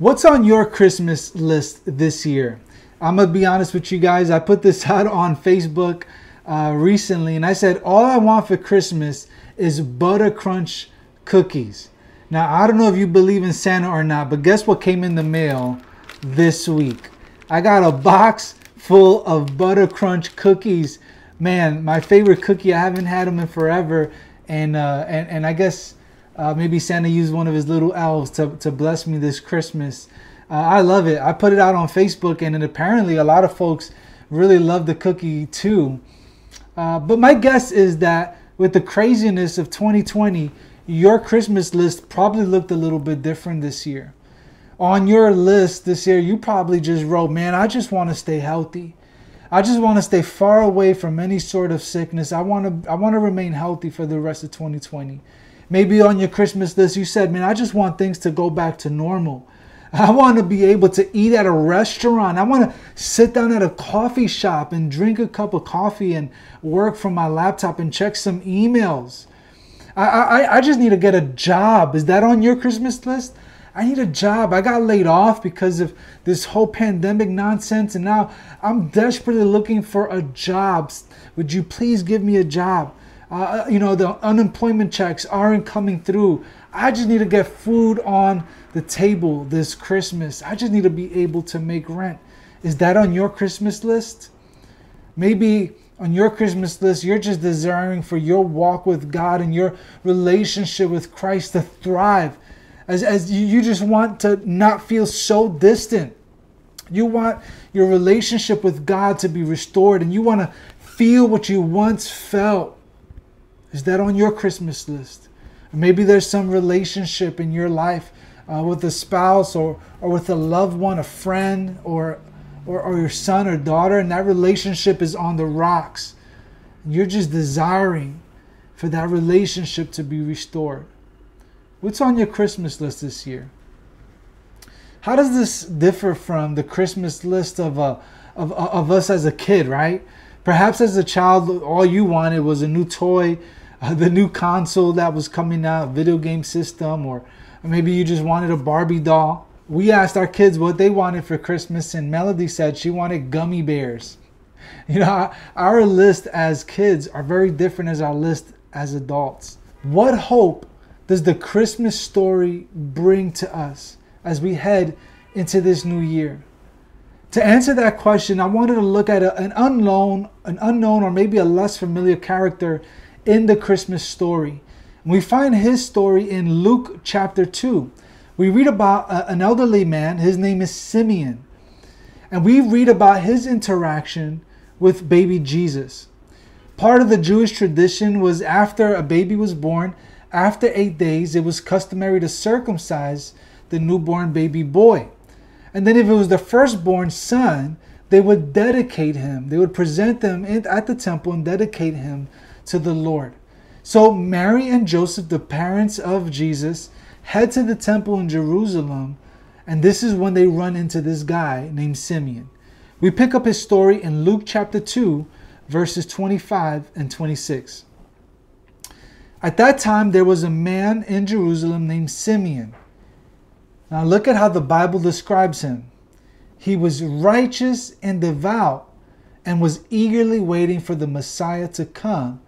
What's on your Christmas list this year? I'm gonna be honest with you guys. I put this out on Facebook uh, recently, and I said all I want for Christmas is butter crunch cookies. Now I don't know if you believe in Santa or not, but guess what came in the mail this week? I got a box full of butter crunch cookies. Man, my favorite cookie. I haven't had them in forever, and uh, and and I guess uh, maybe Santa used one of his little elves to, to bless me this Christmas. Uh, I love it. I put it out on Facebook, and apparently a lot of folks really love the cookie too. Uh, but my guess is that with the craziness of 2020, your Christmas list probably looked a little bit different this year. On your list this year, you probably just wrote, Man, I just want to stay healthy. I just want to stay far away from any sort of sickness. I want to I want to remain healthy for the rest of 2020. Maybe on your Christmas list, you said, man, I just want things to go back to normal. I want to be able to eat at a restaurant. I want to sit down at a coffee shop and drink a cup of coffee and work from my laptop and check some emails. I, I, I just need to get a job. Is that on your Christmas list? I need a job. I got laid off because of this whole pandemic nonsense, and now I'm desperately looking for a job. Would you please give me a job? Uh, you know, the unemployment checks aren't coming through. I just need to get food on the table this Christmas. I just need to be able to make rent. Is that on your Christmas list? Maybe on your Christmas list, you're just desiring for your walk with God and your relationship with Christ to thrive. As, as you just want to not feel so distant. You want your relationship with God to be restored and you want to feel what you once felt. Is that on your Christmas list? Maybe there's some relationship in your life uh, with a spouse or, or with a loved one, a friend, or, or, or your son or daughter, and that relationship is on the rocks. You're just desiring for that relationship to be restored. What's on your Christmas list this year? How does this differ from the Christmas list of, uh, of, of us as a kid, right? Perhaps as a child, all you wanted was a new toy the new console that was coming out, video game system, or maybe you just wanted a Barbie doll. We asked our kids what they wanted for Christmas, and Melody said she wanted gummy bears. You know, our list as kids are very different as our list as adults. What hope does the Christmas story bring to us as we head into this new year? To answer that question, I wanted to look at a, an unknown, an unknown or maybe a less familiar character in the Christmas story. We find his story in Luke chapter 2. We read about an elderly man, his name is Simeon. And we read about his interaction with baby Jesus. Part of the Jewish tradition was after a baby was born, after eight days, it was customary to circumcise the newborn baby boy. And then, if it was the firstborn son, they would dedicate him. They would present them at the temple and dedicate him to the Lord. So Mary and Joseph, the parents of Jesus, head to the temple in Jerusalem, and this is when they run into this guy named Simeon. We pick up his story in Luke chapter 2, verses 25 and 26. At that time, there was a man in Jerusalem named Simeon. Now, look at how the Bible describes him. He was righteous and devout and was eagerly waiting for the Messiah to come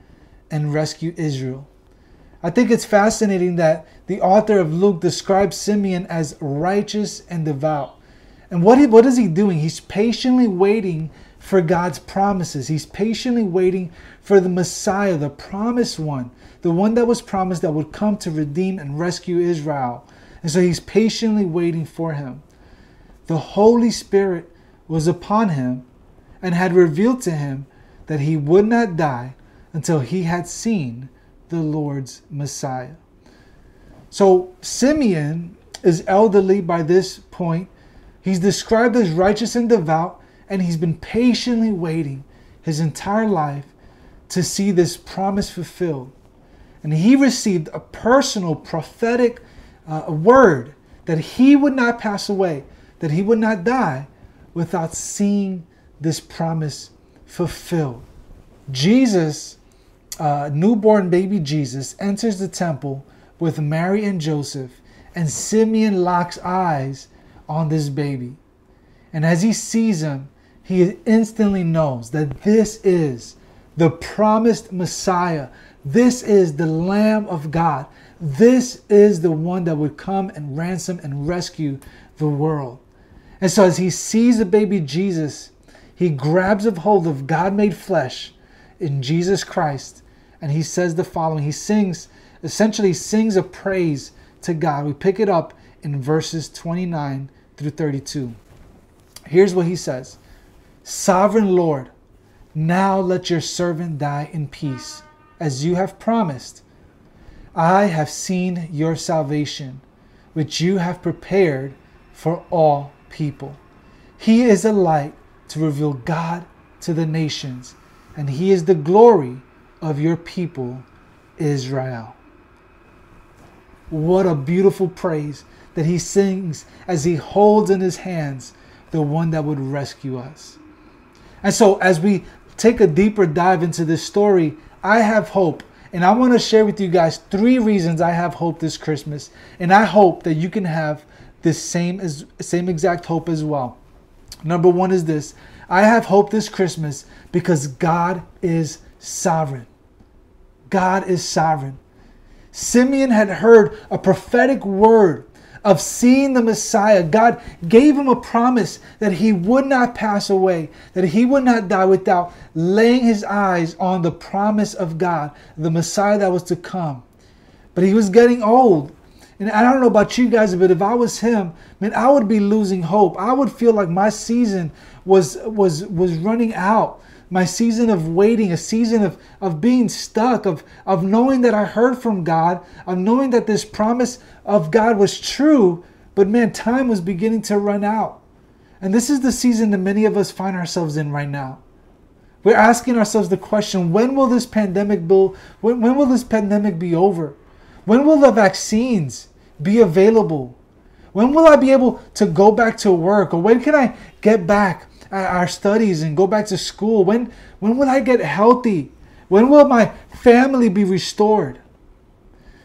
and rescue Israel. I think it's fascinating that the author of Luke describes Simeon as righteous and devout. And what, he, what is he doing? He's patiently waiting for God's promises. He's patiently waiting for the Messiah, the promised one, the one that was promised that would come to redeem and rescue Israel. And so he's patiently waiting for him. The Holy Spirit was upon him and had revealed to him that he would not die until he had seen the Lord's Messiah. So Simeon is elderly by this point. He's described as righteous and devout, and he's been patiently waiting his entire life to see this promise fulfilled. And he received a personal prophetic uh, word that he would not pass away, that he would not die without seeing this promise fulfilled. Jesus uh, newborn baby Jesus enters the temple with Mary and Joseph, and Simeon locks eyes on this baby. And as he sees him, he instantly knows that this is the promised Messiah. This is the Lamb of God. This is the one that would come and ransom and rescue the world. And so, as he sees the baby Jesus, he grabs a hold of God made flesh in Jesus Christ and he says the following. He sings, essentially, sings a praise to God. We pick it up in verses 29 through 32. Here's what he says Sovereign Lord, now let your servant die in peace, as you have promised. I have seen your salvation, which you have prepared for all people. He is a light to reveal God to the nations, and He is the glory of your people, Israel. What a beautiful praise that He sings as He holds in His hands the one that would rescue us. And so, as we take a deeper dive into this story, I have hope. And I want to share with you guys three reasons I have hope this Christmas. And I hope that you can have this same as same exact hope as well. Number 1 is this. I have hope this Christmas because God is sovereign. God is sovereign. Simeon had heard a prophetic word of seeing the Messiah. God gave him a promise that he would not pass away, that he would not die without laying his eyes on the promise of God, the Messiah that was to come. But he was getting old. And I don't know about you guys, but if I was him, man, I would be losing hope. I would feel like my season was was was running out. My season of waiting, a season of, of being stuck, of, of knowing that I heard from God, of knowing that this promise of God was true, but man, time was beginning to run out. And this is the season that many of us find ourselves in right now. We're asking ourselves the question when will this pandemic be, when, when will this pandemic be over? When will the vaccines be available? When will I be able to go back to work? Or when can I get back our studies and go back to school? When, when will I get healthy? When will my family be restored?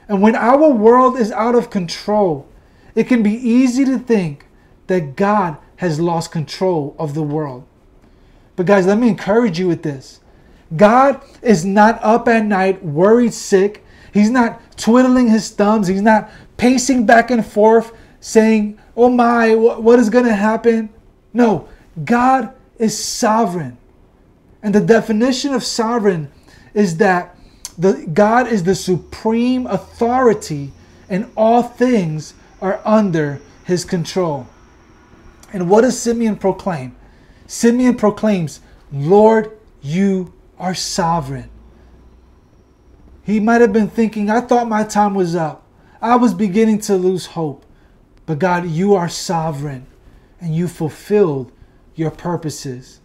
And when our world is out of control, it can be easy to think that God has lost control of the world. But, guys, let me encourage you with this God is not up at night worried sick. He's not twiddling his thumbs. He's not pacing back and forth saying, Oh my, what is going to happen? No, God is sovereign. And the definition of sovereign is that the, God is the supreme authority and all things are under his control. And what does Simeon proclaim? Simeon proclaims, Lord, you are sovereign. He might have been thinking, I thought my time was up. I was beginning to lose hope. But God, you are sovereign and you fulfilled your purposes.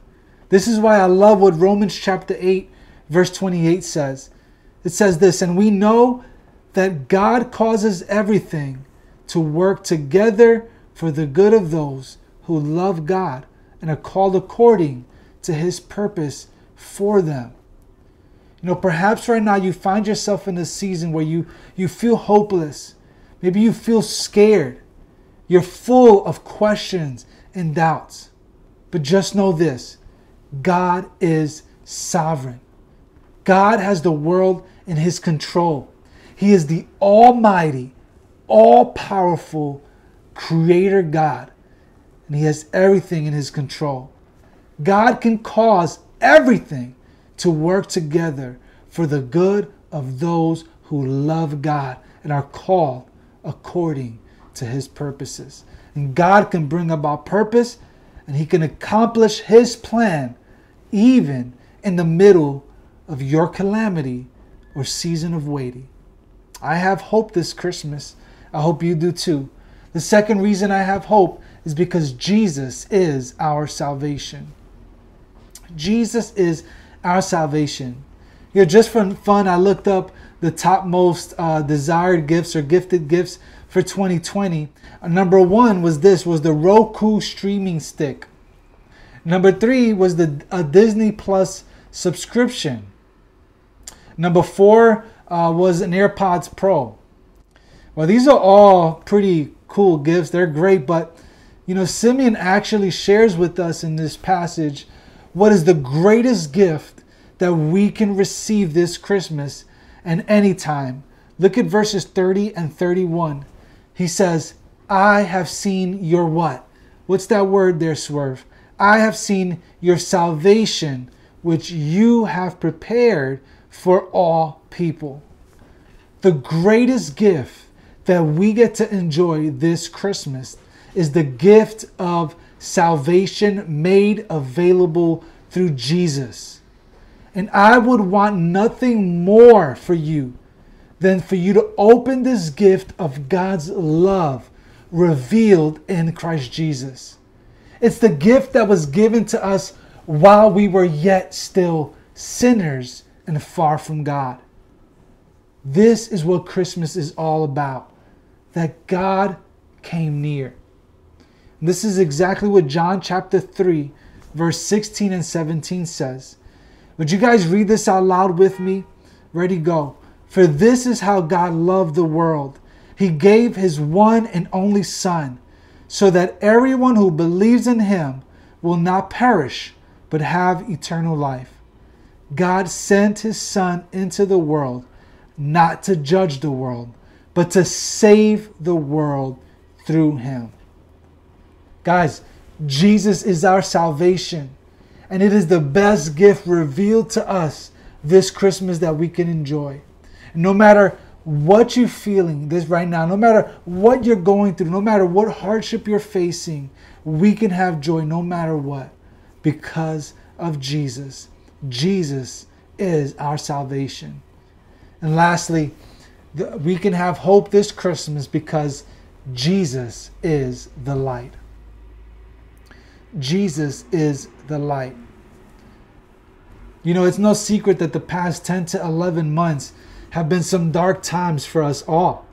This is why I love what Romans chapter 8, verse 28 says. It says this, and we know that God causes everything to work together for the good of those who love God and are called according to his purpose for them. You know, perhaps right now you find yourself in a season where you, you feel hopeless. Maybe you feel scared. You're full of questions and doubts. But just know this God is sovereign. God has the world in his control. He is the almighty, all powerful creator God, and he has everything in his control. God can cause everything to work together for the good of those who love God and are called according to his purposes. And God can bring about purpose and he can accomplish his plan even in the middle of your calamity or season of waiting. I have hope this Christmas. I hope you do too. The second reason I have hope is because Jesus is our salvation. Jesus is our salvation. You know, just for fun, I looked up the top most uh, desired gifts or gifted gifts for 2020. Uh, number one was this: was the Roku streaming stick. Number three was the a Disney Plus subscription. Number four uh, was an AirPods Pro. Well, these are all pretty cool gifts. They're great, but You know, Simeon actually shares with us in this passage what is the greatest gift that we can receive this Christmas and any time. Look at verses 30 and 31. He says, I have seen your what? What's that word there, Swerve? I have seen your salvation, which you have prepared for all people. The greatest gift that we get to enjoy this Christmas is the gift of salvation made available through Jesus. And I would want nothing more for you than for you to open this gift of God's love revealed in Christ Jesus. It's the gift that was given to us while we were yet still sinners and far from God. This is what Christmas is all about that God came near. This is exactly what John chapter 3, verse 16 and 17 says. Would you guys read this out loud with me? Ready, go. For this is how God loved the world. He gave his one and only Son, so that everyone who believes in him will not perish, but have eternal life. God sent his Son into the world, not to judge the world, but to save the world through him. Guys, Jesus is our salvation, and it is the best gift revealed to us this Christmas that we can enjoy. No matter what you're feeling this right now, no matter what you're going through, no matter what hardship you're facing, we can have joy no matter what because of Jesus. Jesus is our salvation. And lastly, we can have hope this Christmas because Jesus is the light. Jesus is the light. You know, it's no secret that the past 10 to 11 months have been some dark times for us all.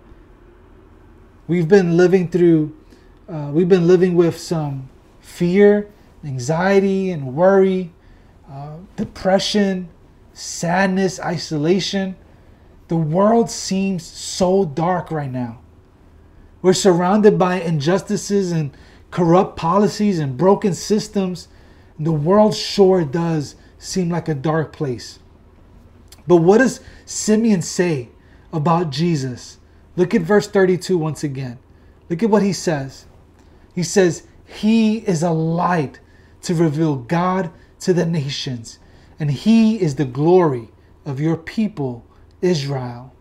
We've been living through, uh, we've been living with some fear, anxiety, and worry, uh, depression, sadness, isolation. The world seems so dark right now. We're surrounded by injustices and corrupt policies and broken systems. The world sure does seem like a dark place. But what does Simeon say about Jesus? Look at verse 32 once again. Look at what he says. He says, He is a light to reveal God to the nations, and He is the glory of your people Israel.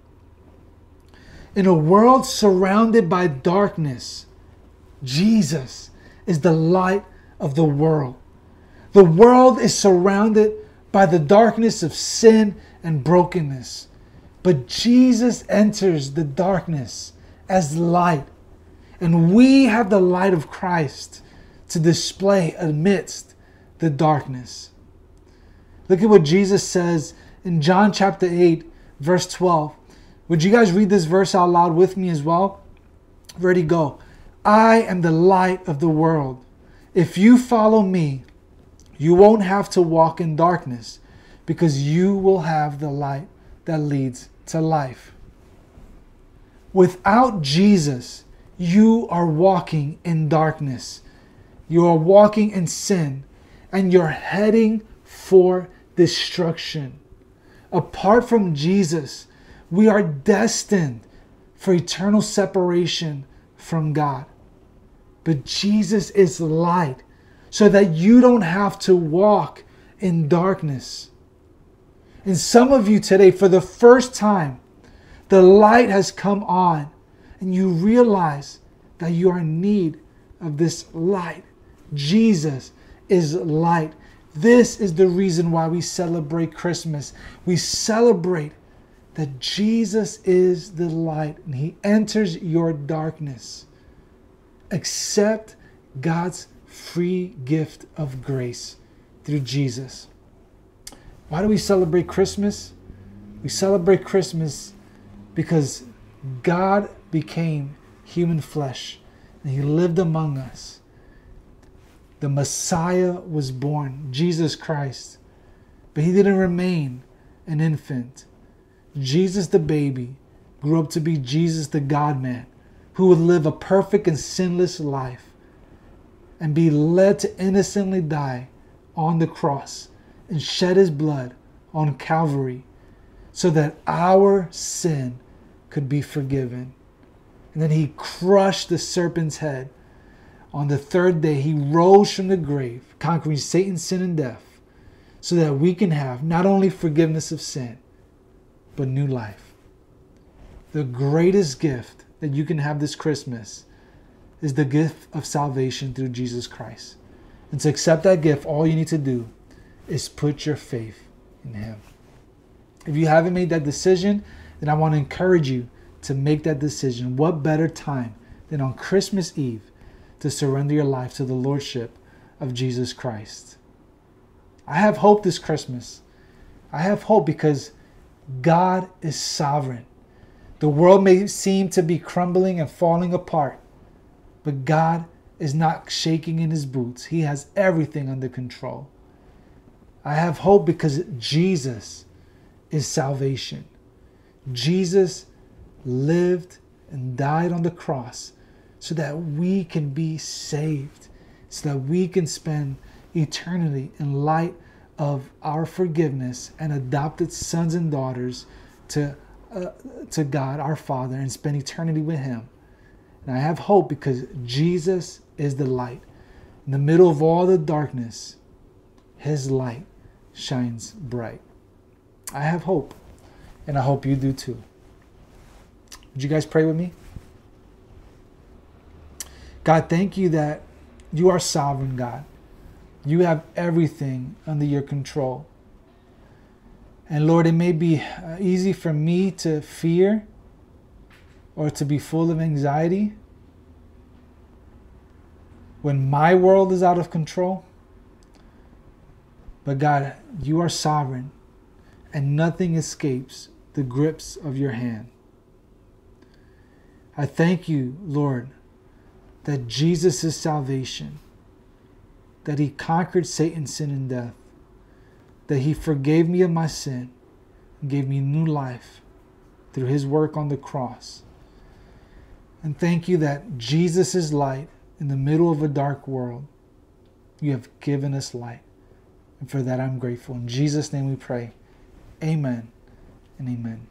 In a world surrounded by darkness, Jesus is the light of the world. The world is surrounded by the darkness of sin and brokenness. But Jesus enters the darkness as light. And we have the light of Christ to display amidst the darkness. Look at what Jesus says in John chapter 8, verse 12. Would you guys read this verse out loud with me as well? Ready, go. I am the light of the world. If you follow me, you won't have to walk in darkness because you will have the light that leads to life. Without Jesus, you are walking in darkness. You are walking in sin and you're heading for destruction apart from Jesus, we are destined for eternal separation from God. But Jesus is light so that you don't have to walk in darkness. And some of you today, for the first time, the light has come on and you realize that you are in need of this light. Jesus is light. This is the reason why we celebrate Christmas. We celebrate that Jesus is the light and he enters your darkness. Accept God's free gift of grace through Jesus. Why do we celebrate Christmas? We celebrate Christmas because God became human flesh and he lived among us the Messiah was born, Jesus Christ. But he didn't remain an infant. Jesus the baby grew up to be Jesus the God man who would live a perfect and sinless life. and be led to innocently die on the cross and shed his blood on Calvary so that our sin could be forgiven. And then he crushed the serpent's head. On the third day, he rose from the grave, conquering Satan's sin and death, so that we can have not only forgiveness of sin, but new life. The greatest gift that you can have this Christmas is the gift of salvation through Jesus Christ. And to accept that gift, all you need to do is put your faith in Him. If you haven't made that decision, then I want to encourage you to make that decision. What better time than on Christmas Eve to surrender your life to the Lordship of Jesus Christ? I have hope this Christmas. I have hope because God is sovereign. The world may seem to be crumbling and falling apart, but God is not shaking in his boots. He has everything under control. I have hope because Jesus is salvation. Jesus lived and died on the cross so that we can be saved, so that we can spend eternity in light of our forgiveness and adopted sons and daughters to, uh, to God, our Father, and spend eternity with Him. And I have hope because Jesus is the light. In the middle of all the darkness, His light shines bright. I have hope, and I hope you do too. Would you guys pray with me? God, thank you that you are sovereign, God. You have everything under your control. And Lord, it may be uh, easy for me to fear or to be full of anxiety when my world is out of control. But God, you are sovereign and nothing escapes the grips of your hand. I thank you, Lord, that Jesus is salvation, that he conquered Satan's sin and death, that he forgave me of my sin and gave me new life through his work on the cross. And thank you that Jesus is light in the middle of a dark world. You have given us light. And for that I'm grateful. In Jesus' name we pray. Amen and amen.